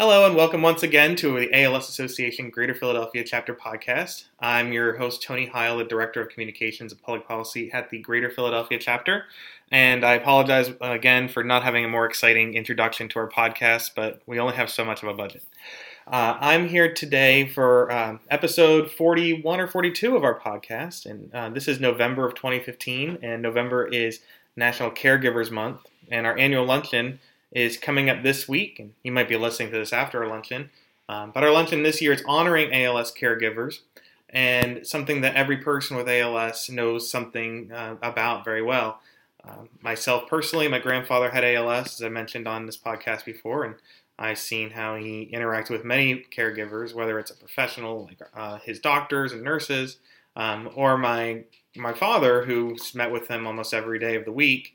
Hello and welcome once again to the ALS Association Greater Philadelphia Chapter Podcast. I'm your host, Tony Heil, the Director of Communications and Public Policy at the Greater Philadelphia Chapter. And I apologize again for not having a more exciting introduction to our podcast, but we only have so much of a budget. Uh, I'm here today for uh, episode 41 or 42 of our podcast, and uh, this is November of 2015, and November is National Caregivers Month, and our annual luncheon is coming up this week, and you might be listening to this after our luncheon. Um, but our luncheon this year is honoring ALS caregivers and something that every person with ALS knows something uh, about very well. Uh, myself personally, my grandfather had ALS, as I mentioned on this podcast before, and I've seen how he interacted with many caregivers, whether it's a professional like uh, his doctors and nurses, um, or my my father, who met with him almost every day of the week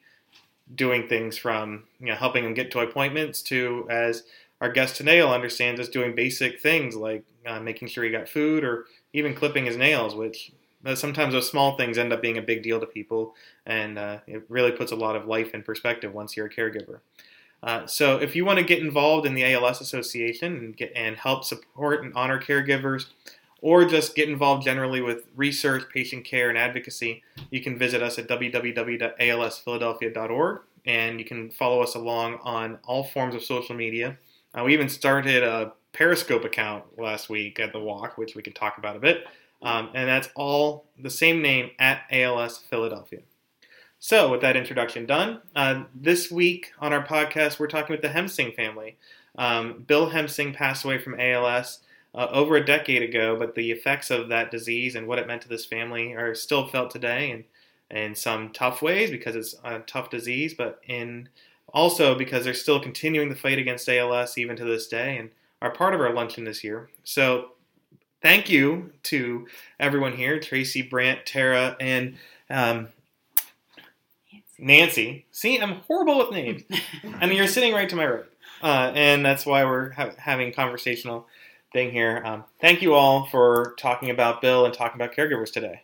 doing things from you know helping him get to appointments to as our guest today will understand, us doing basic things like uh, making sure he got food or even clipping his nails which uh, sometimes those small things end up being a big deal to people and uh, it really puts a lot of life in perspective once you're a caregiver. Uh, so if you want to get involved in the ALS Association and get and help support and honor caregivers, or just get involved generally with research, patient care, and advocacy, you can visit us at www.alsphiladelphia.org and you can follow us along on all forms of social media. Uh, we even started a Periscope account last week at the walk, which we can talk about a bit. Um, and that's all the same name at ALS Philadelphia. So, with that introduction done, uh, this week on our podcast, we're talking with the Hemsing family. Um, Bill Hemsing passed away from ALS uh, over a decade ago, but the effects of that disease and what it meant to this family are still felt today, and in some tough ways because it's a tough disease, but in also because they're still continuing the fight against ALS even to this day, and are part of our luncheon this year. So, thank you to everyone here, Tracy, Brant, Tara, and um, Nancy. See, I'm horrible with names, and you're sitting right to my right, uh, and that's why we're ha- having conversational thing here. Um, thank you all for talking about Bill and talking about caregivers today.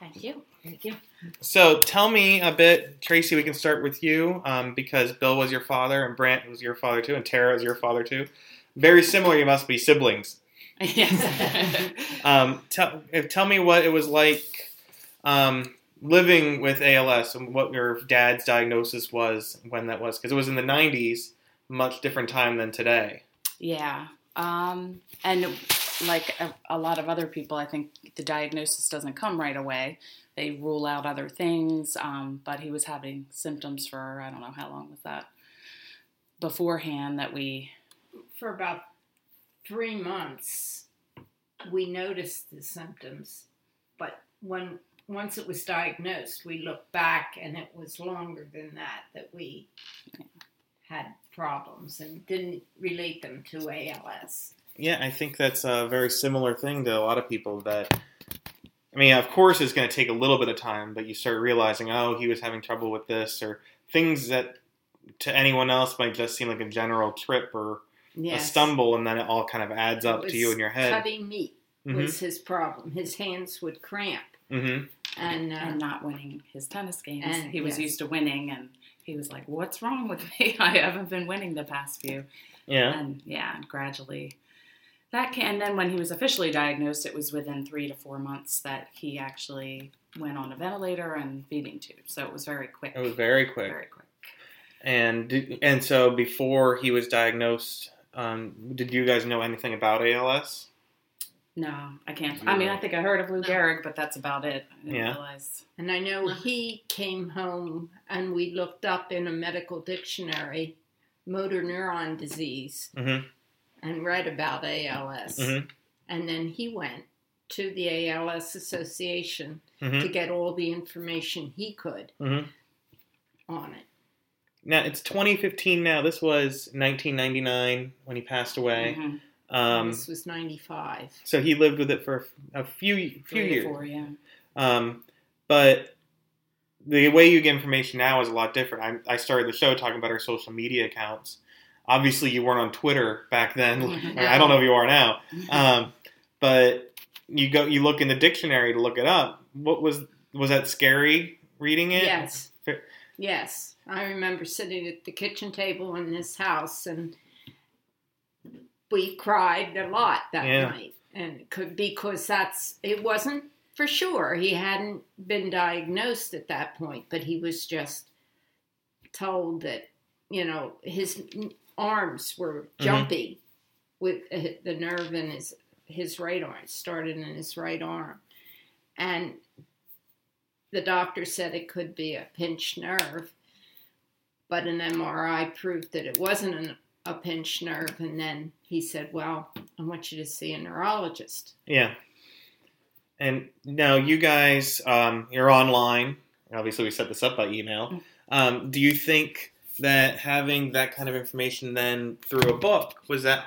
Thank you. Thank you. So tell me a bit, Tracy. We can start with you um, because Bill was your father and Brant was your father too, and Tara is your father too. Very similar. You must be siblings. Yes. um, tell tell me what it was like um, living with ALS and what your dad's diagnosis was when that was because it was in the '90s, much different time than today. yeah. Um, and like a, a lot of other people, I think the diagnosis doesn't come right away. They rule out other things, um, but he was having symptoms for I don't know how long was that beforehand that we for about three months, we noticed the symptoms, but when once it was diagnosed, we looked back and it was longer than that that we had problems and didn't relate them to ALS. Yeah, I think that's a very similar thing to a lot of people that I mean, of course it's going to take a little bit of time, but you start realizing, oh, he was having trouble with this or things that to anyone else might just seem like a general trip or a stumble and then it all kind of adds up to you in your head. Cutting meat Mhm. was his problem. His hands would cramp, Mhm. and, uh, and not winning his tennis games. And- he was yes. used to winning, and he was like, "What's wrong with me? I haven't been winning the past few." Yeah. and yeah, gradually that can. And then when he was officially diagnosed, it was within three to four months that he actually went on a ventilator and feeding tube. So it was very quick. It was very quick. Very quick. And and so before he was diagnosed, um, did you guys know anything about ALS? No, I can't. I mean, I think I heard of Lou Gehrig, but that's about it. I didn't Yeah. realize. and I know he came home and we looked up in a medical dictionary motor neuron disease Mm-hmm. and read about ALS. Mhm. And then he went to the ALS Association Mm-hmm. to get all the information he could Mhm. on it. Now it's 2015. Now this was 1999 when he passed away. Um, this was 95. so he lived with it for a few few years. four, yeah. Um, but the way you get information now is a lot different. I, I started the show talking about our social media accounts. Obviously, you weren't on Twitter back then. I don't know if you are now. Um, but you go, you look in the dictionary to look it up. What was was that scary reading it? Yes. Yes. I remember sitting at the kitchen table in this house and we cried a lot that Yeah. night, and could because that's it wasn't for sure. He hadn't been diagnosed at that point, but he was just told that you know his arms were Mhm. jumpy with uh, the nerve in his his right arm it started in his right arm, and the doctor said it could be a pinched nerve, but an MRI proved that it wasn't an, a pinched nerve. And then he said, "Well, I want you to see a neurologist." Yeah. And now you guys, um, you're online. Obviously, we set this up by email. Um, do you think that having that kind of information then through a book was that?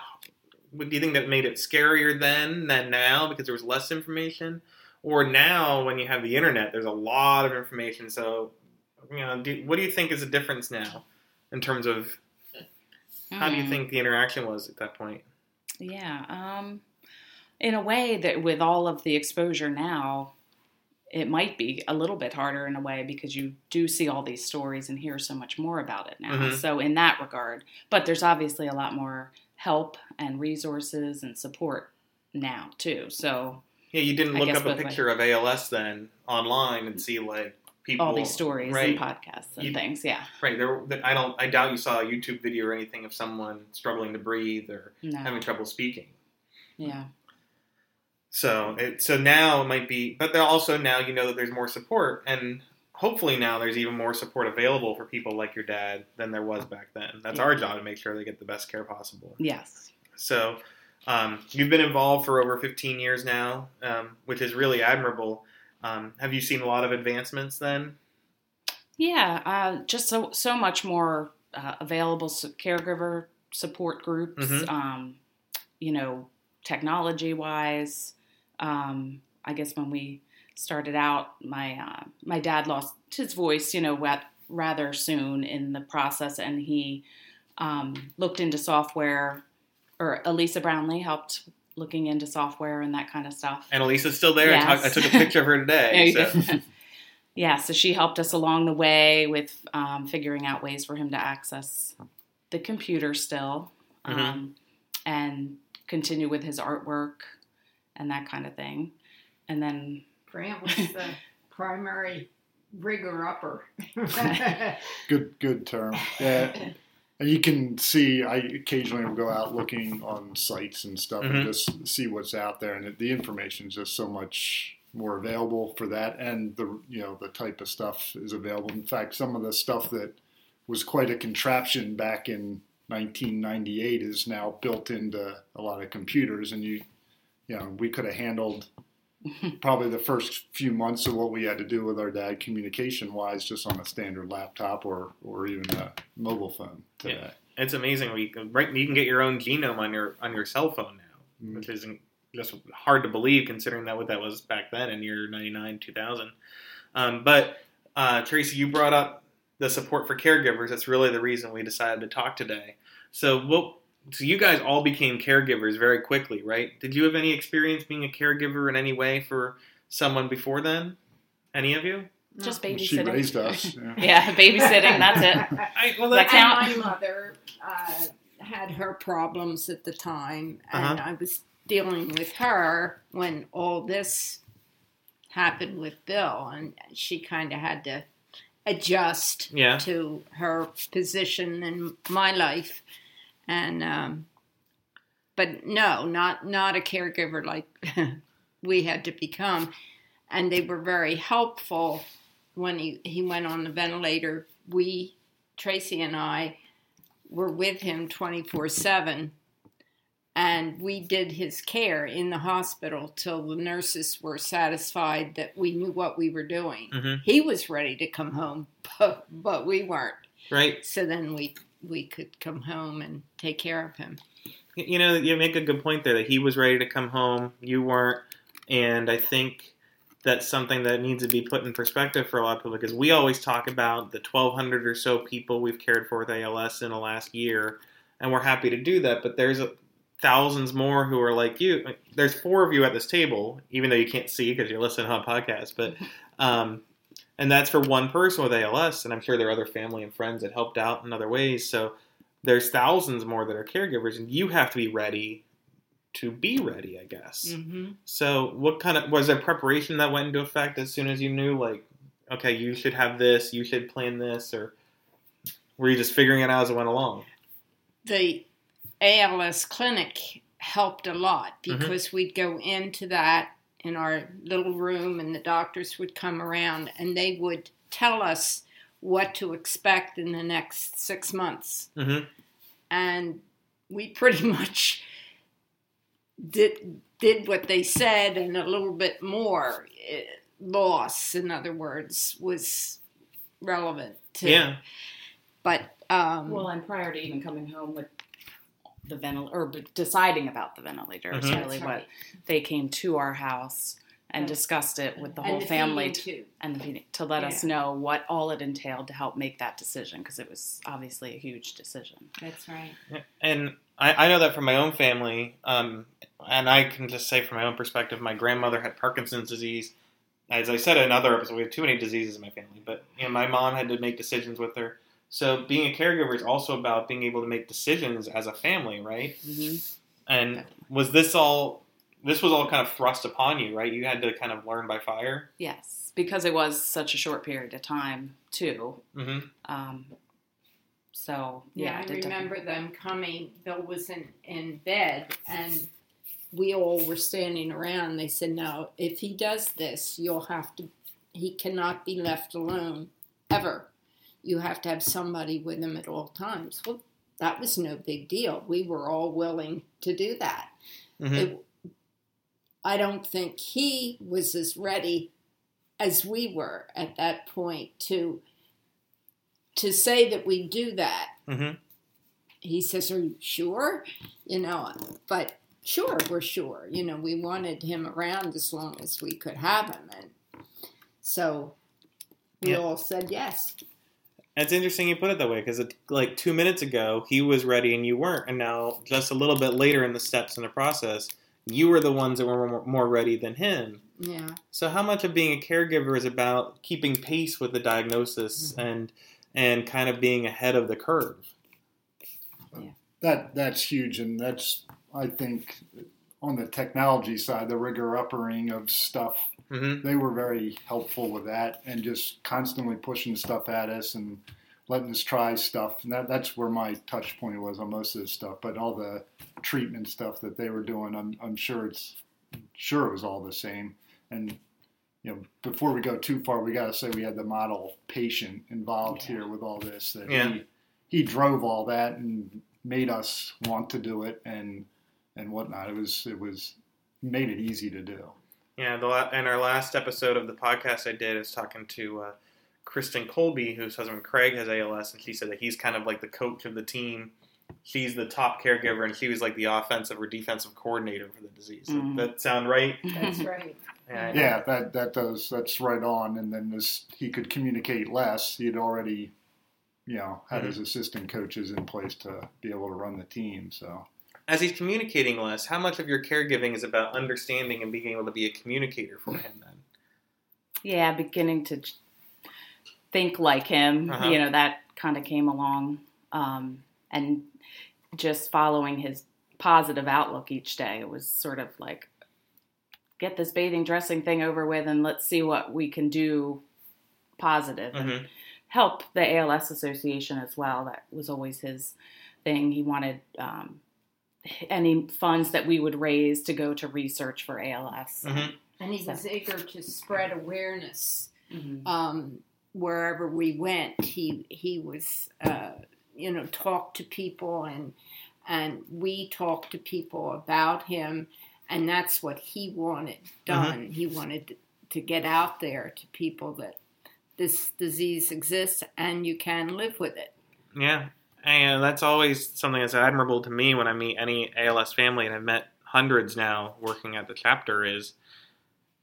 Do you think that made it scarier then than now because there was less information, or now when you have the internet, there's a lot of information. So, you know, do, what do you think is the difference now in terms of how do you Hmm. think the interaction was at that point? Yeah. Um, in a way that with all of the exposure now, it might be a little bit harder in a way because you do see all these stories and hear so much more about it now. Mhm. So in that regard, but there's obviously a lot more help and resources and support now too. So Yeah, you didn't I look up a picture of ALS then online and see like people all these stories right, and podcasts and You- things. Yeah. right. There, I don't. I doubt you saw a YouTube video or anything of someone struggling to breathe or No. having trouble speaking. Yeah. So, it, so now it might be, but also now you know that there's more support, and hopefully now there's even more support available for people like your dad than there was back then. That's Yeah. our job to make sure they get the best care possible. Yes. So, um, you've been involved for over 15 years now, um, which is really admirable. Um, have you seen a lot of advancements then? Yeah, uh, just so so much more uh, available caregiver support groups. Mhm. Um, you know, technology wise. Um, I guess when we started out, my uh, my dad lost his voice. You know, rather soon in the process, and he um, looked into software. Or Elisa Brownlee helped looking into software and that kind of stuff. And Elisa's still there. I, talk, I took a picture of her today. So. yeah, so she helped us along the way with um, figuring out ways for him to access the computer still Mhm. um, and continue with his artwork and that kind of thing. And then, Brant was the primary rigger upper. Good, good term. Yeah, and you can see. I occasionally will go out looking on sites and stuff Mhm. and just see what's out there, and it, the information is just so much more available for that, and the you know the type of stuff is available. In fact, some of the stuff that was quite a contraption back in 1998 is now built into a lot of computers, and you you know we could have handled probably the first few months of what we had to do with our dad communication wise just on a standard laptop or or even a mobile phone today. It's amazing. We can, right, you can get your own genome on your on your cell phone now, Mm. which isn't just hard to believe considering that what that was back then in year ninety nine two thousand. Um, but uh, Tracy, you brought up the support for caregivers. That's really the reason we decided to talk today. So what? So you guys all became caregivers very quickly, right? Did you have any experience being a caregiver in any way for someone before then? Any of you? just babysitting. She babysitting. raised us. Yeah. yeah, babysitting, that's it. I, well, that's count? And my mother uh, had her problems at the time, and Uh-huh. I was dealing with her when all this happened with Bill, and she kind of had to adjust yeah. to her position in my life, and um, but no, not not a caregiver like we had to become, and they were very helpful when he he went on the ventilator. We Tracy and I were with him twenty four seven. And we did his care in the hospital till the nurses were satisfied that we knew what we were doing. hmm He was ready to come home, but, but we weren't. Right. So then we we could come home and take care of him. you know, you make a good point there that he was ready to come home, you weren't, and I think that's something that needs to be put in perspective for a lot of people because we always talk about the 1,200 or so people we've cared for with ALS in the last year, and we're happy to do that. But there's a, thousands more who are like you. There's four of you at this table, even though you can't see because you're listening on a podcast, but. Um, and that's for one person with ALS, and I'm sure there are other family and friends that helped out in other ways. So there's thousands more that are caregivers, and you have to be ready to be ready, I guess. Mm-hmm. So, what kind of was there preparation that went into effect as soon as you knew, like, okay, you should have this, you should plan this, or were you just figuring it out as it went along? The ALS clinic helped a lot because we'd go into that in our little room, and the doctors would come around and they would tell us what to expect in the next six months. Mm-hmm. and we pretty much did did what they said and a little bit more. Eh, Loss, in other words, was relevant to. Yeah. But um, Well, and prior to even coming home with the ventilator or deciding about the ventilator, is Mhm. really That's what they came to our house and That's- discussed it with the and whole the family feeding, to, too. and the feeding to let us know what all it entailed to help make that decision because it was obviously a huge decision. That's right. And I, I know that from my own family, um, and I can just say from my own perspective, my grandmother had Parkinson's disease. As I said in another episode, we have too many diseases in my family, but you know, my mom had to make decisions with her. So being a caregiver is also about being able to make decisions as a family, right? Mm-hmm. And was this all? This was all kind of thrust upon you, right? You had to kind of learn by fire. Yes, because it was such a short period of time too. Mm-hmm. Um, so Yeah, yeah, I it did remember them coming. Bill was in, in bed, and we all were standing around. They said, "Now, if he does this, you'll have to. He cannot be left alone ever. You have to have somebody with him at all times." Well, that was no big deal. We were all willing to do that. Mm-hmm. It, I don't think he was as ready as we were at that point to to say that we do that Mm-hmm. he says, Are you sure? You know, but sure, we're sure. You know, we wanted him around as long as we could have him. And so we Yeah. all said yes. It's interesting you put it that way because like two minutes ago he was ready and you weren't, and now just a little bit later in the steps in the process, you were the ones that were more- more ready than him. Yeah. So how much of being a caregiver is about keeping pace with the diagnosis Mm-hmm. and and kind of being ahead of the curve? Yeah. that that's huge, and that's I think on the technology side, the rigor uppering of stuff. Mm-hmm. They were very helpful with that, and just constantly pushing stuff at us and letting us try stuff. And that, that's where my touch point was on most of this stuff. But all the treatment stuff that they were doing, I'm, I'm sure it's sure it was all the same. And you know, before we go too far, we got to say we had the model patient involved Yeah. here with all this. That Yeah. he he drove all that and made us want to do it and and whatnot. It was it was made it easy to do. Yeah, the la- in our last episode of the podcast I did, I was talking to uh, Kristen Colby, whose husband Craig has ALS, and she said that he's kind of like the coach of the team. She's the top caregiver, and she was like the offensive or defensive coordinator for the disease. Mhm. That sound right? That's right. Yeah. Yeah, that that does that's right on. And then this he could communicate less. He'd already, you know, had his assistant coaches in place to be able to run the team. So As he's communicating less, how much of your caregiving is about understanding and being able to be a communicator for him? Then. yeah, beginning to think like him. Uh-huh. You know, that kind of came along, um, and just following his positive outlook each day. It was sort of like, get this bathing dressing thing over with, and let's see what we can do positive. And Mm-hmm. help the ALS Association as well. That was always his thing. He wanted um, any funds that we would raise to go to research for ALS. Mhm. And he was eager to spread awareness Mhm. um, wherever we went. He he was uh, you know talk to people and and we talked to people about him, and that's what he wanted done. He wanted to get out there to people that this disease exists and you can live with it. Yeah, and that's always something that's admirable to me when I meet any ALS family, and I've met hundreds now working at the chapter. Is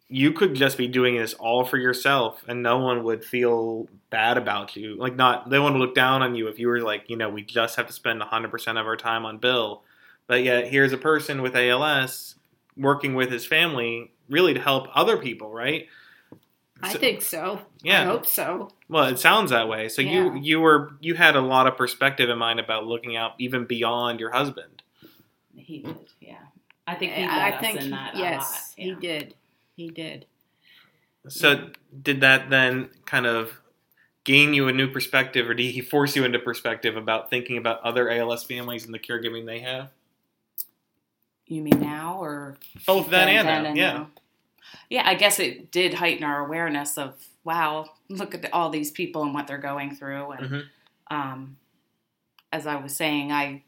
you could just be doing this all for yourself, and no one would feel bad about you. Like, not no one would look down on you if you were like, you know, we just have to spend 100 percent of our time on Bill, but yet here's a person with ALS working with his family, really to help other people, right? I So- think so. Yeah. I Yeah. hope so. Well, it sounds that way. So you Yeah. you were you had a lot of perspective in mind about looking out even beyond your husband. He did, yeah. I think he I led us think in he- a yes, lot. he did. He did. So did that then kind of gain you a new perspective, or did he force you into perspective about thinking about other ALS families and the caregiving they have? You mean now or Both then and then now, and yeah. now? Yeah, I guess it did heighten our awareness of wow, look at all these people and what they're going through. And Mhm. um, as I was saying, I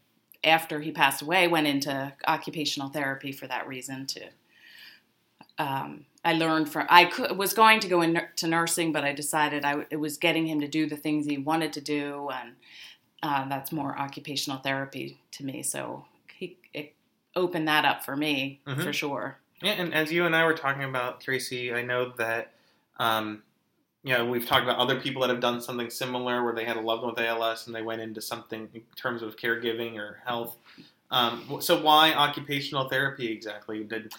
after he passed away went into occupational therapy for that reason. To um, I learned from I could, was going to go into nursing, but I decided I it was getting him to do the things he wanted to do, and uh, that's more occupational therapy to me. So he it opened that up for me Mhm. for sure. Yeah, and as you and I were talking about Tracy, I know that um, you know we've talked about other people that have done something similar where they had a loved one with ALS and they went into something in terms of caregiving or health. Um, so why occupational therapy exactly? Did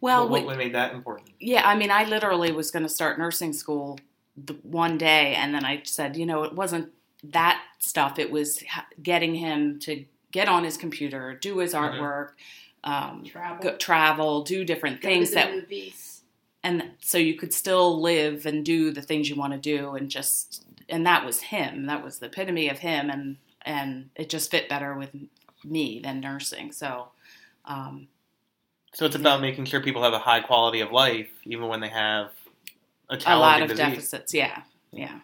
Well, what, we- made that important? Yeah, I mean, I literally was going to start nursing school the one day, and then I said, you know, it wasn't that stuff. It was getting him to get on his computer, do his Mhm. artwork, um, Travel. go, travel, do different Go to things the that, movies. and so you could still live and do the things you want to do, and just, and that was him. That was the epitome of him, and and it just fit better with me than nursing. So. Um, So it's about making sure people have a high quality of life even when they have a a lot of disease. deficits, yeah, yeah.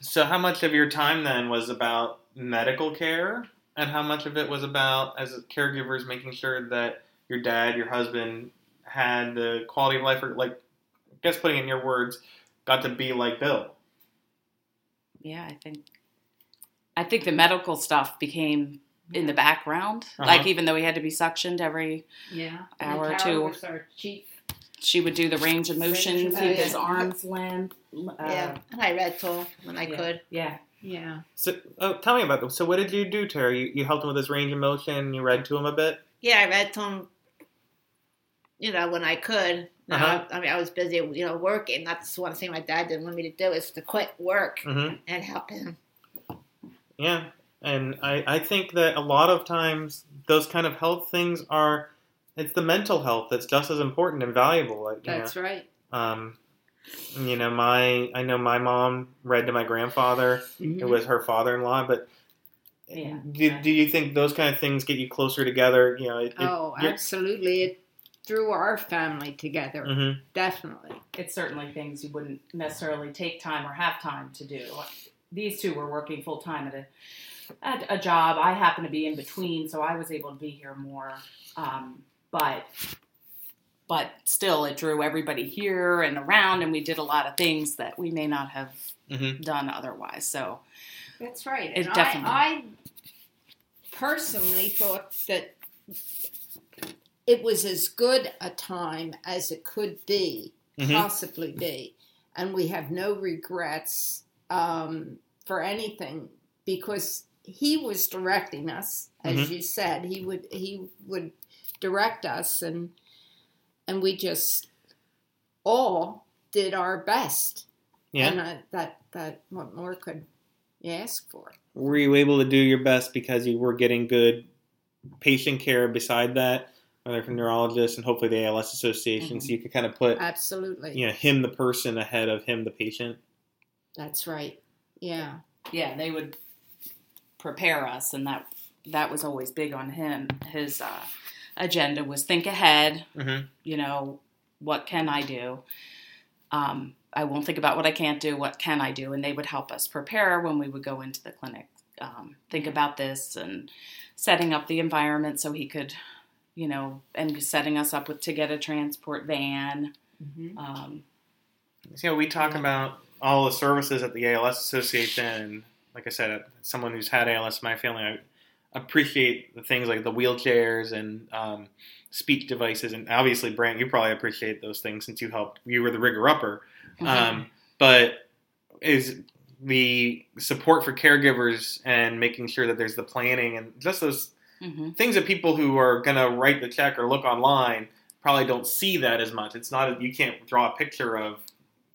So how much of your time then was about medical care, and how much of it was about as caregivers making sure that your dad, your husband, had the quality of life, or like, I guess putting it in your words, got to be like Bill. yeah, I think I think the medical stuff became in the background. Uh-huh. Like even though he had to be suctioned every Yeah. Hour or two. Tara was our chief. she would do the range of motion, Range keep his arms limp. Uh, yeah, and I read to him when I yeah. could. Yeah. Yeah. So oh, tell me about them. So what did you do, Terry? You, you helped him with his range of motion. You read to him a bit. Yeah, I read to him. You know, when I could. No, Uh-huh. I, I mean, I was busy, you know, working. That's one thing my dad didn't want me to do is to quit work Mm-hmm. and help him. Yeah, and I, I think that a lot of times those kind of health things are it's the mental health that's just as important and valuable. Like That's right. um, you know, my I know my mom read to my grandfather. Mm-hmm. It was her father-in-law, but Yeah. do, do you think those kind of things get you closer together? You know, it, it, Oh, you're- absolutely. It drew our family together. Mhm. Definitely. It's certainly things you wouldn't necessarily take time or have time to do. These two were working full time at a at a job. I happen to be in between, so I was able to be here more. Um, but but still, it drew everybody here and around, and we did a lot of things that we may not have Mhm. done otherwise. So That's right. It And definitely- I, I personally thought that it was as good a time as it could be, Mhm. possibly be. And we have no regrets um, for anything because he was directing us, as Mhm. you said. He would he would direct us, and and we just all did our best. yeah. And uh, that that what more could you ask for? Were you able to do your best because you were getting good patient care beside that, whether from neurologists and hopefully the ALS Association, so you could kind of put Absolutely. you know him the person ahead of him the patient. That's right. Yeah. yeah, they would prepare us, and that that was always big on him. His uh, agenda was think ahead. Mm-hmm. You know, what can I do? Um, I won't think about what I can't do. What can I do? And they would help us prepare when we would go into the clinic. Um, think about this and setting up the environment so he could, you know, and setting us up with to get a transport van. Mm-hmm. Um, So we talk Yeah. about all the services at the ALS Association. Like I said, someone who's had ALS in my family, I appreciate the things like the wheelchairs and um, speech devices. And obviously, Brant, you probably appreciate those things since you helped. You were the rigger upper. Um, but is the support for caregivers and making sure that there's the planning and just those mhm. things that people who are going to write the check or look online probably don't see that as much. It's not you can't draw a picture of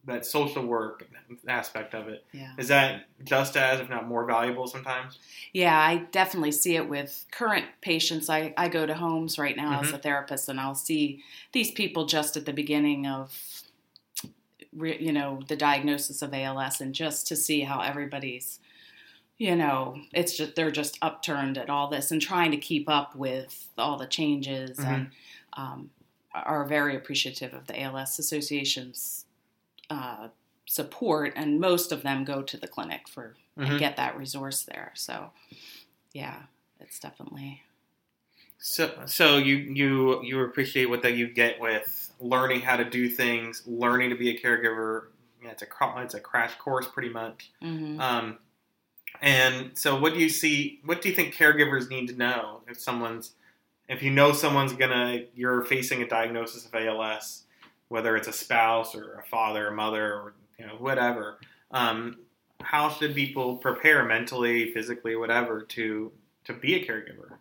that social work aspect of it Yeah. is that just as, if not more valuable sometimes? Yeah, I definitely see it with current patients. I, I go to homes right now as a therapist, and I'll see these people just at the beginning of, you know, the diagnosis of ALS, and just to see how everybody's, you know, it's just they're just upturned at all this and trying to keep up with all the changes, and um, are very appreciative of the ALS Association's uh, support, and most of them go to the clinic for Mhm. and get that resource there. So, yeah, it's definitely So, so you you you appreciate what that you get with learning how to do things, learning to be a caregiver. Yeah, it's a it's a crash course, pretty much. mhm. Um, and so, what do you see? What do you think caregivers need to know if someone's, if you know someone's gonna, you're facing a diagnosis of ALS, whether it's a spouse or a father, or mother, or you know whatever. Um, how should people prepare mentally, physically, whatever, to to be a caregiver?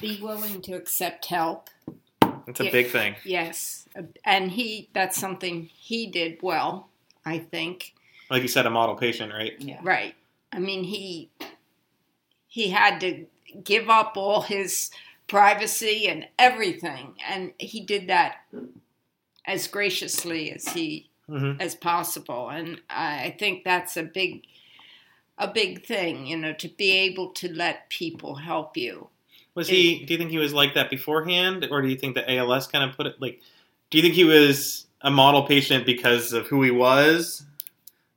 Be willing to accept help. That's a Yeah. big thing. Yes, and he that's something he did well, I think. Like you said, a model patient, right? yeah, Right. I mean, he he had to give up all his privacy and everything, and he did that as graciously as he Mm-hmm. as possible. And I think that's a big a big thing, you know, to be able to let people help you. Was he? Do you think he was like that beforehand, or do you think the ALS kind of put it like? Do you think he was a model patient because of who he was?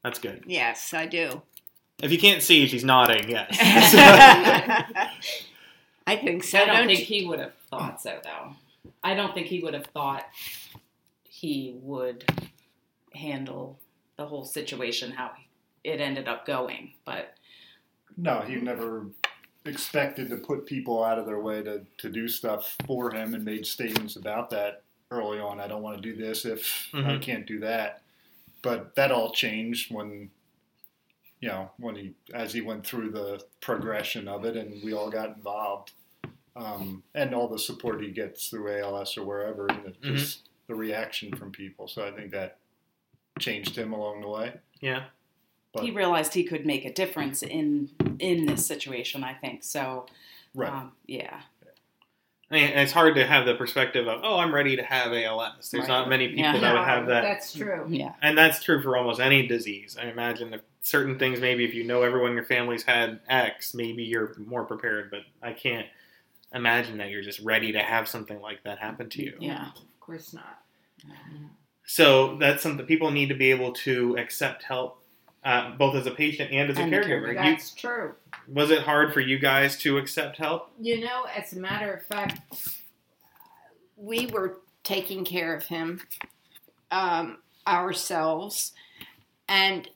That's good. Yes, I do. If you can't see, she's nodding. Yes. I think so. I don't don't think you? he would have thought so, though. I don't think he would have thought he would handle the whole situation how it ended up going. But No, he never expected to put people out of their way to, to do stuff for him and made statements about that early on. I don't want to do this if I Mhm. can't do that. But that all changed when, you know, when he, as he went through the progression of it and we all got involved. Um, and all the support he gets through ALS or wherever, and it Mhm. just the reaction from people. So I think that changed him along the way. yeah. But, he realized he could make a difference in in this situation. I think so. right. Um, yeah. I mean, it's hard to have the perspective of, oh, I'm ready to have ALS. There's Right. not many people Yeah. that would have that. That's true. Yeah. And that's true for almost any disease. I imagine that certain things, maybe if you know everyone in your family's had X, maybe you're more prepared. But I can't imagine that you're just ready to have something like that happen to you. Yeah. Of course not. So that's something people need to be able to accept help, uh, both as a patient and as a And a caregiver. caregiver. You, That's true. was it hard for you guys to accept help? You know, as a matter of fact, we were taking care of him um, ourselves. And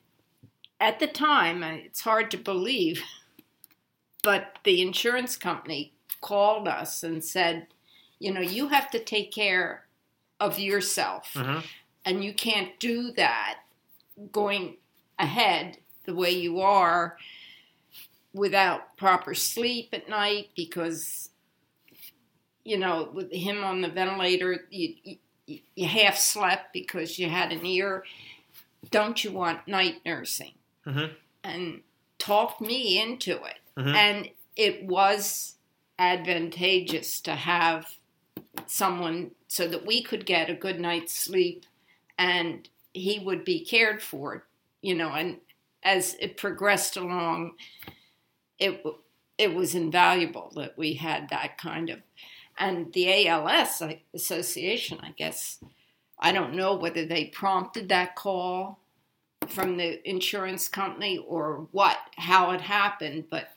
at the time, it's hard to believe, but the insurance company called us and said, you know, you have to take care of yourself. Mm-hmm. and you can't do that going ahead the way you are without proper sleep at night because you know with him on the ventilator you, you, you half slept because you had an ear don't you want night nursing Mhm. and talked me into it Mhm. and it was advantageous to have someone so that we could get a good night's sleep and he would be cared for, you know, and as it progressed along, it it was invaluable that we had that kind of, and the ALS Association, I guess, I don't know whether they prompted that call from the insurance company or what, how it happened, but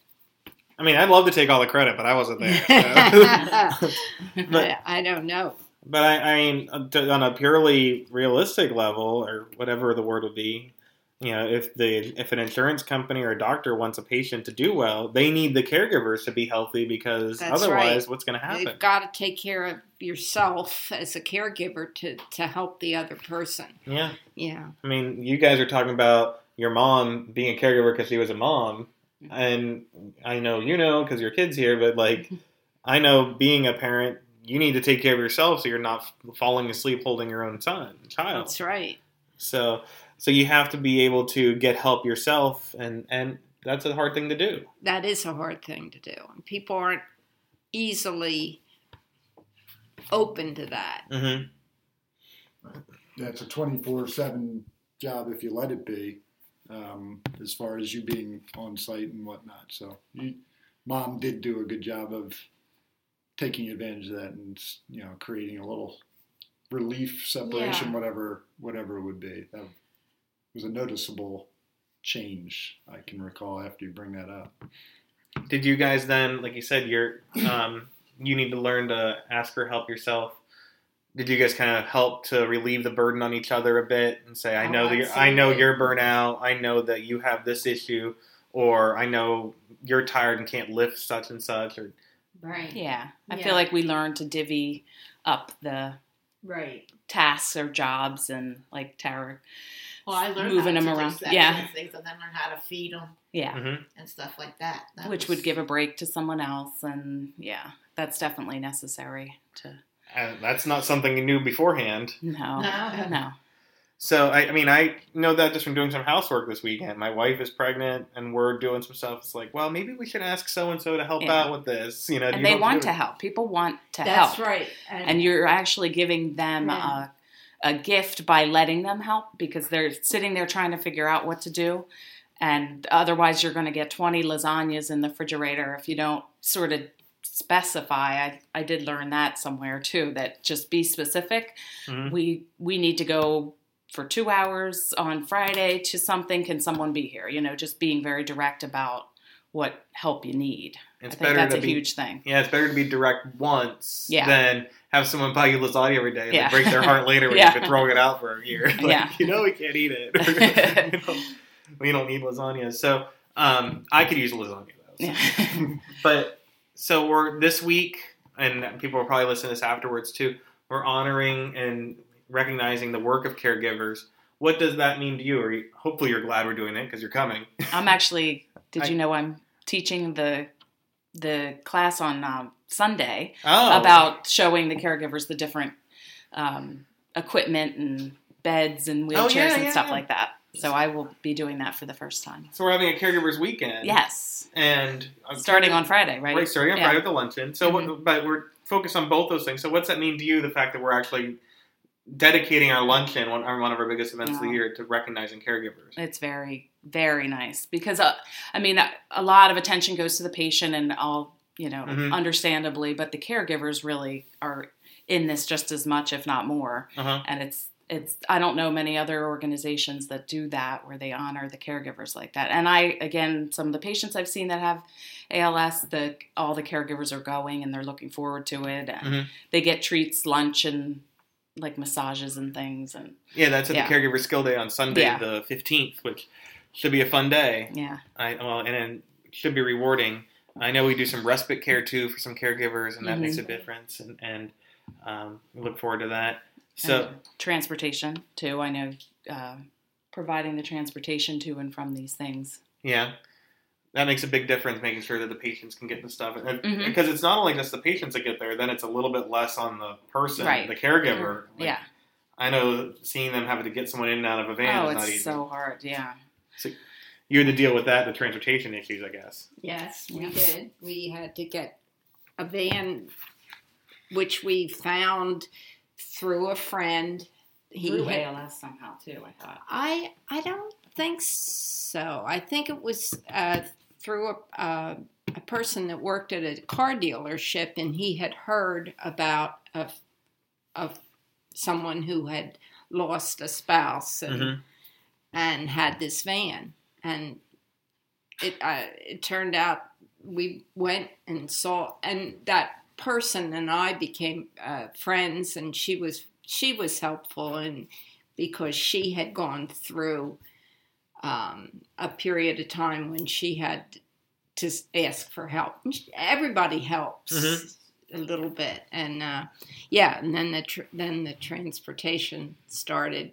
I mean, I'd love to take all the credit, but I wasn't there. so. But- I, I don't know. But I, I mean, on a purely realistic level, or whatever the word would be, you know, if the if an insurance company or a doctor wants a patient to do well, they need the caregivers to be healthy because That's otherwise, right. what's going to happen? You've got to take care of yourself as a caregiver to, to help the other person. Yeah, Yeah. I mean, you guys are talking about your mom being a caregiver because she was a mom, mm-hmm. and I know you know because your kid's here, but like, I know being a parent, you need to take care of yourself so you're not falling asleep holding your own son child. That's right. So so you have to be able to get help yourself, and and that's a hard thing to do. That is a hard thing to do. And people aren't easily open to that. hmm Yeah, it's a 24 7 job if you let it be, um, as far as you being on site and whatnot. So, you, mom did do a good job of taking advantage of that and, you know, creating a little relief, separation, Yeah. whatever, whatever it would be. That was a noticeable change I can recall after you bring that up. Did you guys then, like you said, you're um, you need to learn to ask for help yourself? Did you guys kind of help to relieve the burden on each other a bit and say, "I Oh, know that you're, I know you're burnout. I know that you have this issue, or I know you're tired and can't lift such and such." Or Right. Yeah, I Yeah. feel like we learned to divvy up the Right. tasks or jobs and like Tara. Well, I learned Moving how them to around. do Yeah. and things, and then learn how to feed them Yeah, Mhm. and stuff like that. That which was- would give a break to someone else, and yeah, that's definitely necessary to. and that's not something you knew beforehand. No, No. no. So I, I mean, I know that just from doing some housework this weekend. My wife is pregnant, and we're doing some stuff. It's like, well, maybe we should ask so and so to help Yeah. out with this. You know, And you they want do to help. People want to That's help. That's right. and you're actually giving them Yeah. a, a gift by letting them help because they're sitting there trying to figure out what to do. And otherwise you're going to get 20 lasagnas in the refrigerator if you don't sort of specify. I, I did learn that somewhere too that just be specific. Mhm. we we need to go for two hours on friday to something. Can someone be here? You know just being very direct about what help you need It's i think better that's to a be huge thing Yeah, it's better to be direct once Yeah. than have someone buy you lasagna every day and Yeah. break their heart later when Yeah. you've been throwing it out for a year. Like, Yeah. You know we can't eat it. we, don't, we don't need lasagna. So um, I could use lasagna though. So- yeah. But so we're this week, and people will probably listen to this afterwards too. We're honoring and recognizing the work of caregivers. What does that mean to you? Or you, hopefully you're glad we're doing it because you're coming. I'm actually. Did I- you know I'm teaching the the class on um, Sunday Oh, about showing the caregivers the different um, equipment and beds and wheelchairs Oh, yeah, and yeah, stuff yeah. like that. So I will be doing that for the first time. So we're having a caregivers weekend. Yes, and uh, starting on Friday, right? Right, starting on. Friday with the luncheon. So, Mhm. what, but we're focused on both those things. So, what's that mean to you? The fact that we're actually dedicating our luncheon, one, one of our biggest events of the year, to recognizing caregivers. It's very, very nice because, uh, I mean, a, a lot of attention goes to the patient and all, you know, Mhm. understandably, but the caregivers really are in this just as much, if not more. Uh huh. and it's it's I don't know many other organizations that do that where they honor the caregivers like that. And I again, some of the patients I've seen that have ALS, the all the caregivers are going and they're looking forward to it, and Mhm. they get treats, lunch, and like massages and things, and Yeah, that's at Yeah. the Caregiver Skill Day on Sunday, Yeah. the fifteenth, which should be a fun day. yeah, I well, and then should be rewarding. I know we do some respite care too for some caregivers, and that Mhm. makes a difference. And and um, look forward to that. So and transportation too. I know uh, providing the transportation to and from these things. Yeah. That makes a big difference, making sure that the patients can get the stuff. And- Mhm. Because it's not only just the patients that get there, then it's a little bit less on the person, Right. the caregiver. Like, yeah. I know seeing them having to get someone in and out of a van Oh, is not it's easy. so hard. Yeah. so You had to deal with that, the transportation issues, I guess. Yes, we Yeah. did. We had to get a van, which we found through a friend. He Through had- ALS somehow too. I thought. I I don't think so. I think it was uh, through a, uh, a person that worked at a car dealership, and he had heard about a, of someone who had lost a spouse and Mhm. and had this van, and it uh, it turned out we went and saw, and that person and I became uh, friends, and she was she was helpful, and because she had gone through um, a period of time when she had to ask for help. Everybody helps Mhm. a little bit, and uh, yeah, and then the tr- then the transportation started.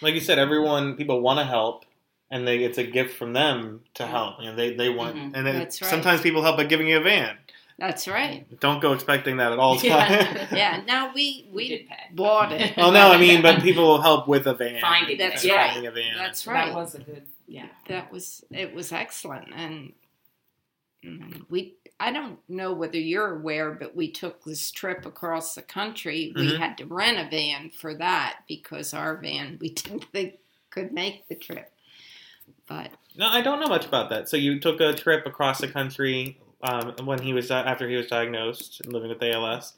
Like you said, everyone, people want to help, and they it's a gift from them to help. You know, they, they want, Mhm. and then right. sometimes people help by giving you a van. That's right. Don't go expecting that at all. Yeah. Yeah. Now we We we did pay. bought it. well, no, I mean, but people will help with a van. Finding That's and right. Finding a van. That's right. That was a good, yeah. that was it was excellent and mm, we i don't know whether you're aware but we took this trip across the country we Mhm. had to rent a van for that because our van we didn't think could make the trip but No, I don't know much about that. So you took a trip across the country um, when he was after he was diagnosed and living with ALS,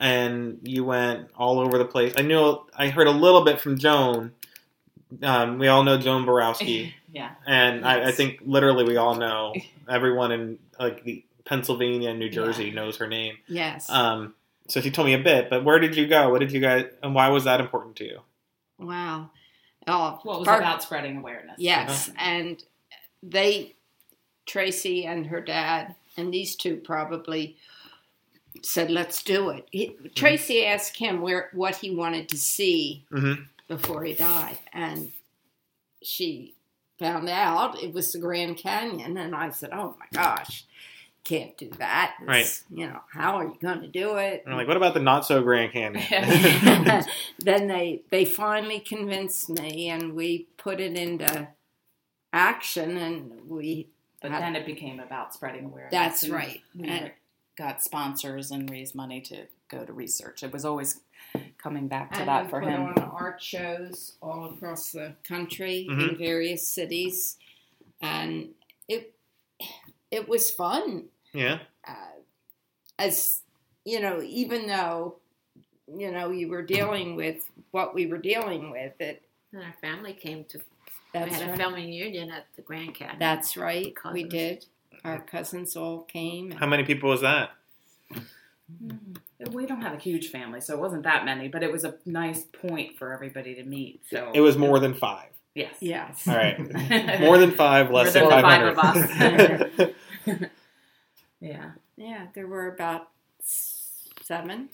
and you went all over the place. I knew I heard a little bit from Joan. Um, we all know Joan Borowski, Yeah. and I, I think literally we all know everyone in like the Pennsylvania and New Jersey knows her name. yes Um, so she told me a bit, but where did you go? What did you guys, and why was that important to you? wow oh Well, it was fir- about spreading awareness. yes and they tracy and her dad and these two probably said let's do it he, tracy asked him where what he wanted to see Mm-hmm. before he died. And she found out it was the Grand Canyon. And I said, Oh my gosh, can't do that. It's, You know, how are you going to do it? And I'm like, what about the not so Grand Canyon? then they, they finally convinced me and we put it into action and we, But Had- then it became about spreading awareness. that's and right. We And- got sponsors and raised money to go to research. It was always coming back to and that we for put him. on art shows all across the country in Mhm. various cities. And it, it was fun. yeah. uh, as you know, even though you know you were dealing with what we were dealing with, it And our family came to. We that's had a family reunion at the Grand Canyon. That's right. We did. Our cousins all came. How many people was that? We don't have a huge family, so it wasn't that many, but it was a nice point for everybody to meet. So It was more than five. yes, Yes. All right. More than five, less More than than 500. five of us. yeah. Yeah, there were about seven.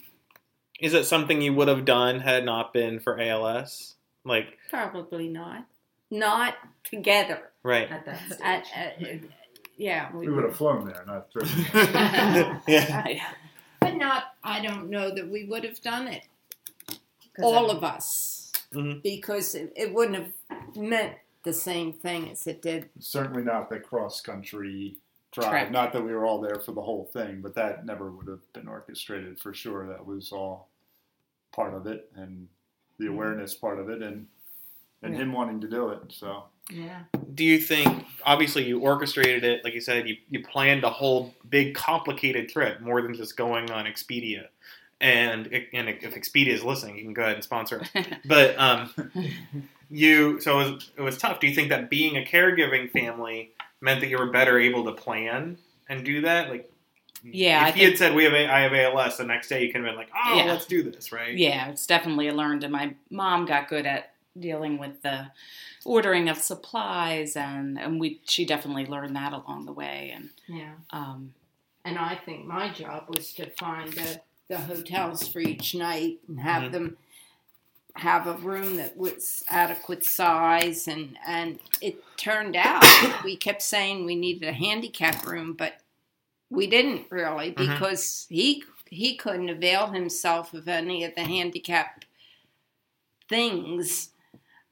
Is it something you would have done had it not been for ALS? Like, Probably not. Not together. right. At that stage. At, at, yeah, we We would have flown there, not through. yeah. yeah. but not. I don't know that we would have done it. all of us Mhm. because it, it wouldn't have meant the same thing as it did. Certainly not the cross country drive. Trek. Not that we were all there for the whole thing, but that never would have been orchestrated for sure. That was all part of it, and the awareness part of it, and and Yeah. him wanting to do it. So Yeah. Do you think, obviously, you orchestrated it, like you said, you, you planned a whole big, complicated trip, more than just going on Expedia. And, and if Expedia is listening, you can go ahead and sponsor it. But um, you, so it was, it was tough. Do you think that being a caregiving family meant that you were better able to plan and do that? Like, Yeah, if I he had said we have a, I have ALS, the next day you could have been like, oh, Yeah. let's do this, right? Yeah, it's definitely a learned. And my mom got good at dealing with the ordering of supplies, and and we she definitely learned that along the way. And Yeah. um, And I think my job was to find the, the hotels for each night and have Mhm. them have a room that was adequate size and and it turned out we kept saying we needed a handicap room but we didn't really Mhm. because he he couldn't avail himself of any of the handicap things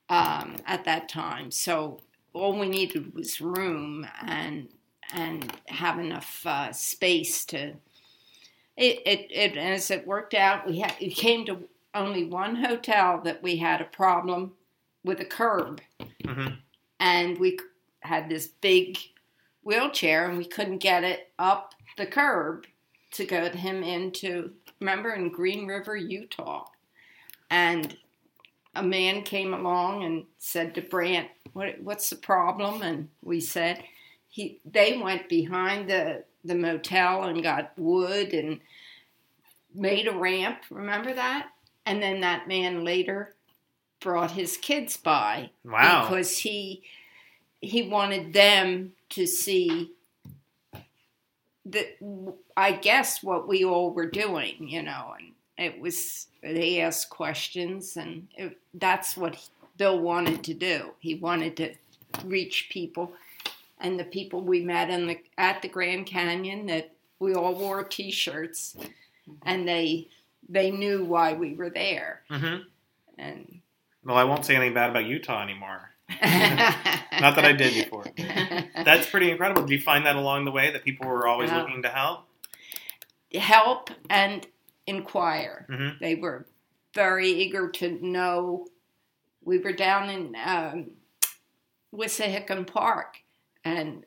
um, at that time so all we needed was room and and have enough uh, space to. It, it it as it worked out, we had it came to only one hotel that we had a problem with a curb, Mhm. and we had this big wheelchair, and we couldn't get it up the curb to get him into. Remember in Green River, Utah, and a man came along and said to Brant, "What what's the problem?" And we said he they went behind the the motel and got wood and made a ramp remember that and then that man later brought his kids by Wow. because he he wanted them to see that I guess what we all were doing, you know, and it was they asked questions, and it, that's what Bill wanted to do. He wanted to reach people, and the people we met in the at the Grand Canyon that we all wore T-shirts, and they they knew why we were there. hmm And Well, I won't say anything bad about Utah anymore. Not that I did before. That's pretty incredible. Did you find that along the way that people were always looking to help? help and inquire. hmm They were very eager to know. We were down in um, Wissahickon Park, and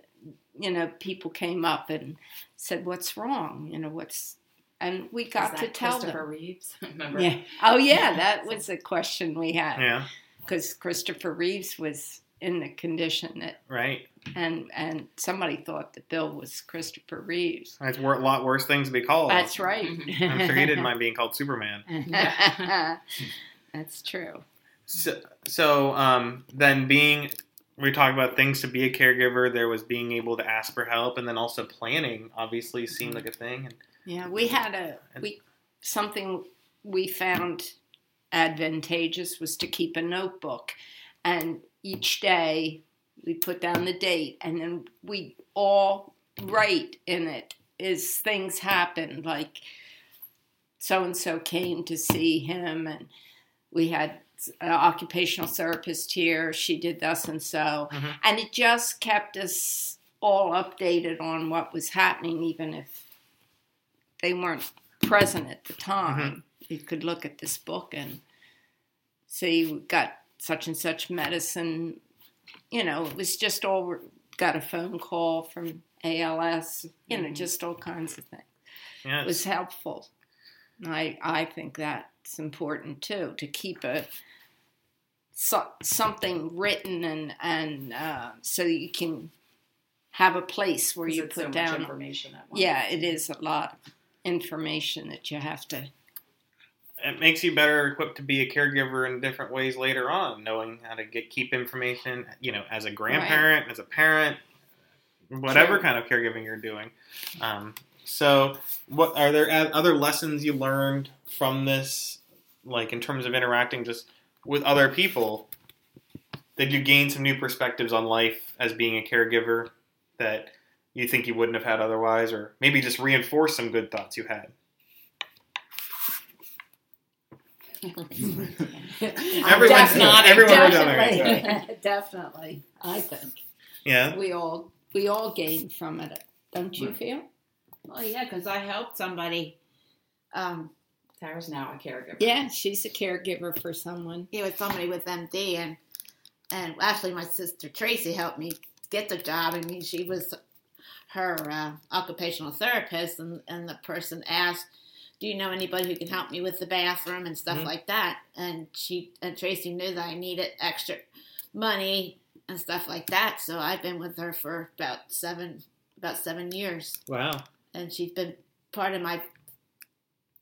you know, people came up and said, "What's wrong?" You know, what's and we got Is to that tell Christopher them. Reeves. Remember? Yeah. Oh, yeah. That was a question we had Yeah. because Christopher Reeves was in the condition that, Right. And and somebody thought that Bill was Christopher Reeves. That's a lot worse things to be called. That's right. I'm sure he didn't mind being called Superman. That's true. So, so um, then being, we talked about things to be a caregiver. There was being able to ask for help, and then also planning. Obviously, seemed like a thing. And Yeah, we had a we something we found advantageous was to keep a notebook, and each day we put down the date, and then we all write in it as things happened like so and so came to see him, and we had an occupational therapist here. She did thus and so, Mhm. and it just kept us all updated on what was happening, even if they weren't present at the time. You could look at this book and see we got such and such medicine. You know, it was just all got a phone call from ALS. You know, Mhm. just all kinds of things. yeah, It was helpful. I I think that's important too to keep a so, something written and and uh, so you can have a place where you put so down information at once. yeah, it is a lot of information that you have to. It makes you better equipped to be a caregiver in different ways later on, knowing how to get keep information. You know, as a grandparent, as a parent, whatever kind of caregiving you're doing. Um, so, what are there other lessons you learned from this, like in terms of interacting just with other people? Did you gain some new perspectives on life as being a caregiver that you think you wouldn't have had otherwise, or maybe just reinforce some good thoughts you had? Everyone's Definitely. nodding. Everyone wrote down Definitely. answer. Definitely, I think Yeah. we all we all gain from it. Don't you feel? Well, yeah, because I helped somebody. Um, Tara's now a caregiver. Yeah, she's a caregiver for someone. yeah, with somebody with MD, and and actually, my sister Tracy helped me get the job. I mean, she was her uh, occupational therapist, and and the person asked, "Do you know anybody who can help me with the bathroom and stuff Mhm. like that?" And she and Tracy knew that I needed extra money and stuff like that, so I've been with her for about seven about seven years, Wow. and she's been part of my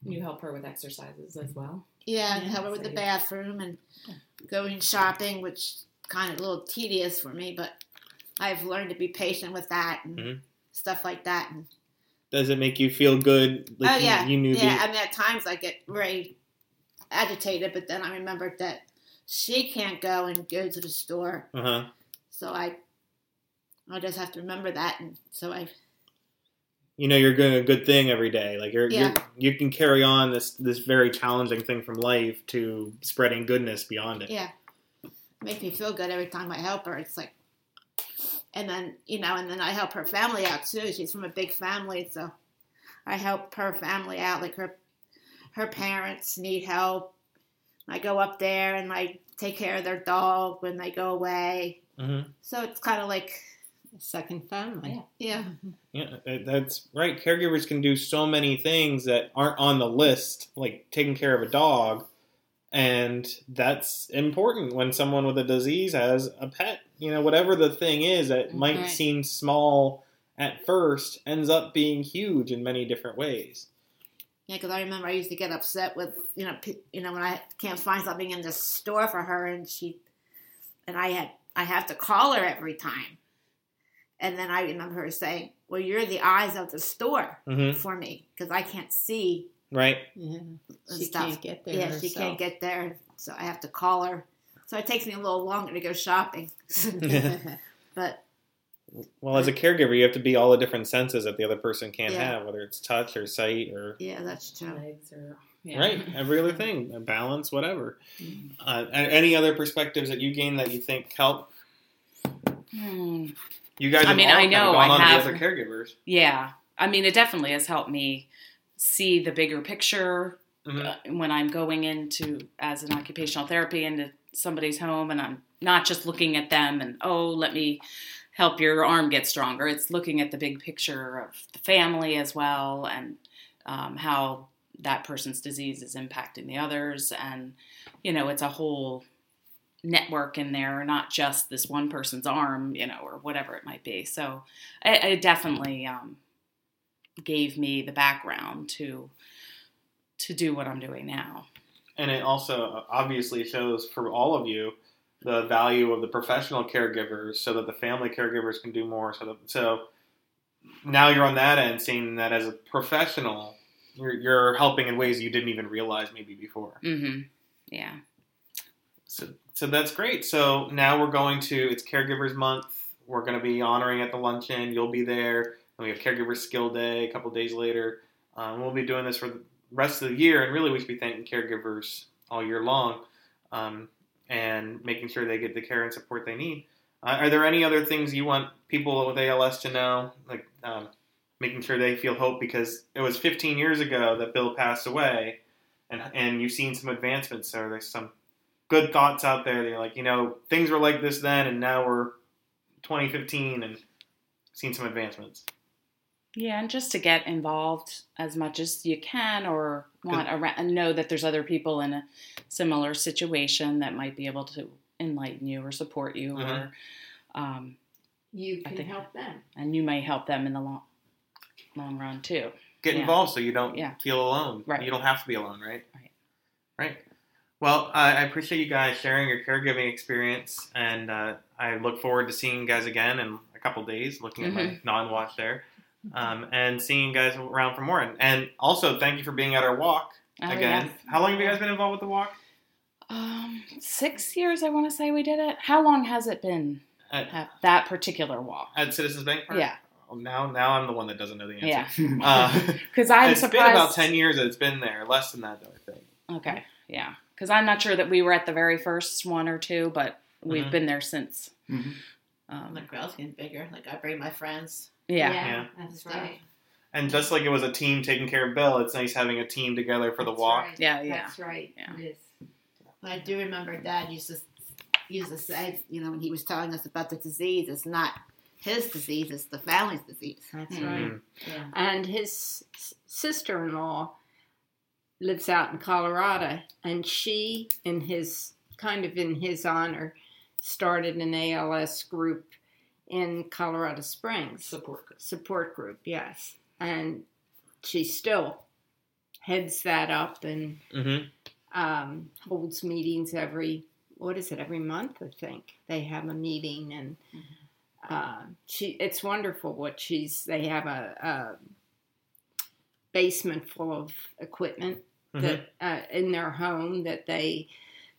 You help her with exercises as well. Yeah, and Yeah, help her with so the bathroom and going shopping, which kind of a little tedious for me, but I've learned to be patient with that and Mhm. stuff like that. And, Does it make you feel good? oh yeah, you, knew yeah. the I mean, at times I get very agitated, but then I remembered that she can't go and go to the store, uh huh. so I, I just have to remember that, and so I, You know you're doing a good thing every day. Like you're, Yeah. you're you can carry on this this very challenging thing from life to spreading goodness beyond it. yeah, it makes me feel good every time I help her. It's like, and then you know, and then I help her family out too. She's from a big family, so I help her family out. Like her, her parents need help. I go up there and I take care of their dog when they go away. hmm So it's kind of like, Second family. yeah, Yeah, that- that's right. Caregivers can do so many things that aren't on the list, like taking care of a dog, and that's important when someone with a disease has a pet. You know, whatever the thing is that might Right. seem small at first ends up being huge in many different ways. yeah. Because I remember I used to get upset with you know, p- you know, when I can't find something in the store for her, and she, and I had I have to call her every time. And then I remember her saying, "Well, you're the eyes of the store hmm for me because I can't see Right. Yeah, and she stuff." can't get there. yeah, she can't get there, so I have to call her. So it takes me a little longer to go shopping. but Well, as a caregiver, you have to be all the different senses that the other person can't Yeah. have, whether it's touch or sight or Yeah, that's true. Legs or yeah. right every other thing, balance, whatever. Mhm. Uh, any other perspectives that you gain that you think help? Hmm. You guys, I mean, all I kinda know gone I on have- other caregivers. Yeah. I mean, it definitely has helped me see the bigger picture Mhm. uh, when I'm going into as an occupational therapy into somebody's home and I'm not just looking at them and oh let me help your arm get stronger. It's looking at the big picture of the family as well and um, how that person's disease is impacting the others and you know it's a whole network in there, not just this one person's arm, you know, or whatever it might be. So I, it definitely um, gave me the background to to do what I'm doing now. And it also obviously shows for all of you the value of the professional caregivers, so that the family caregivers can do more. So that so now you're on that end, seeing that as a professional, you're, you're helping in ways you didn't even realize maybe before. hmm Yeah. So, so that's great. So now we're going to it's Caregivers Month. We're going to be honoring at the luncheon. You'll be there. And we have Caregiver Skill Day a couple days later. Um, we'll be doing this for the rest of the year, and really we should be thanking caregivers all year long, um, and making sure they get the care and support they need. Uh, are there any other things you want people with ALS to know, like um, making sure they feel hope? Because it was 15 years ago that Bill passed away, and and you've seen some advancements. So there's some good thoughts out there. They're like, you know, things were like this then, and now we're 2015 and seen some advancements. Yeah, and just to get involved as much as you can, or want around, and know that there's other people in a similar situation that might be able to enlighten you or support you, or um, You can think- help them. and you may help them in the long long run too. Get Yeah. involved so you don't Yeah. feel alone. Right. You don't have to be alone, right? Right. Right. Well, I I appreciate you guys sharing your caregiving experience, and uh, I look forward to seeing you guys again in a couple days. Looking at Mm-hmm. my non-watch there, um, and seeing you guys around for more. And, and also, thank you for being at our walk Oh, again. yes. How long have you guys been involved with the walk? Um, six years, I want to say we did it. How long has it been? At, ha- That particular walk? at Citizens Bank Park. Yeah, Oh, now, now I'm the one that doesn't know the answer. yeah. Uh, Because I'm it's surprised. been about ten years that it's been there. Less than that, though. I think. Okay, yeah. Because I'm not sure that we were at the very first one or two, but we've Mhm. been there since. Mhm. Um, The crowd's getting bigger. Like I bring my friends. Yeah. Yeah. that's right. And just like it was a team taking care of Bill, it's nice having a team together for the That's walk. right. Yeah, yeah. That's right. Yeah. It is. I do remember Dad used to used to say, you know, when he was telling us about the disease, it's not his disease; it's the family's disease. That's Mhm. right. Yeah. And his sister-in-law lives out in Colorado, and she, in his kind of in his honor, started an ALS group in Colorado Springs Support group. support group. Yes, and she still heads that up and Mm-hmm. um, holds meetings every what is it every month I think they have a meeting and uh, she it's wonderful what she's they have a, a basement full of equipment Mm-hmm. that uh, in their home that they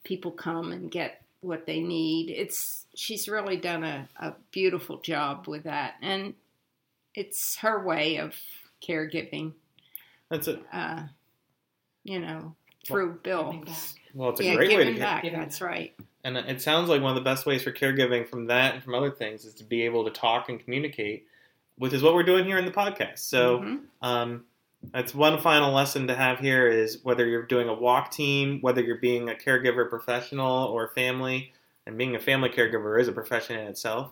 people come and get what they need it's she's really done a, a beautiful job with that and it's her way of caregiving That's it. uh, you know through Bill's Giving back. Well, it's a yeah, great way to giving give. back. Giving That's back. right. And it sounds like one of the best ways for caregiving from that and from other things is to be able to talk and communicate, which is what we're doing here in the podcast. So, Mhm. um, that's one final lesson to have here is whether you're doing a walk team, whether you're being a caregiver professional or family, and being a family caregiver is a profession in itself,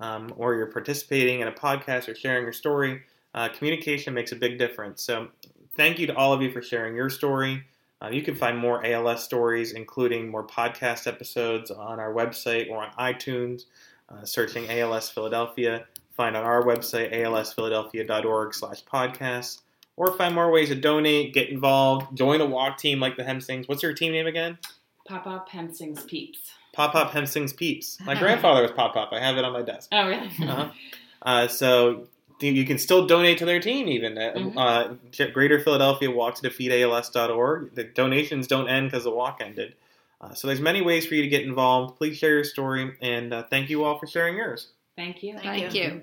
um, or you're participating in a podcast or sharing your story, uh, communication makes a big difference. So, thank you to all of you for sharing your story. Uh, you can find more ALS stories, including more podcast episodes, on our website or on iTunes, uh, searching ALS Philadelphia. Find on our website, alsphiladelphia.org slash podcast, or find more ways to donate, get involved, join a walk team like the Hemsings. What's your team name again? Pop up Hemsing's Peeps. Pop Up Hemsings Peeps. My grandfather was Pop Up. I have it on my desk. Oh, really? Uh-huh. Uh, so you can still donate to their team even at Mhm. uh, Greater Philadelphia Walk to Defeat ALS.org. The donations don't end because the walk ended. Uh, so there's many ways for you to get involved. Please share your story, and uh, thank you all for sharing yours. Thank you. Thank Thank you.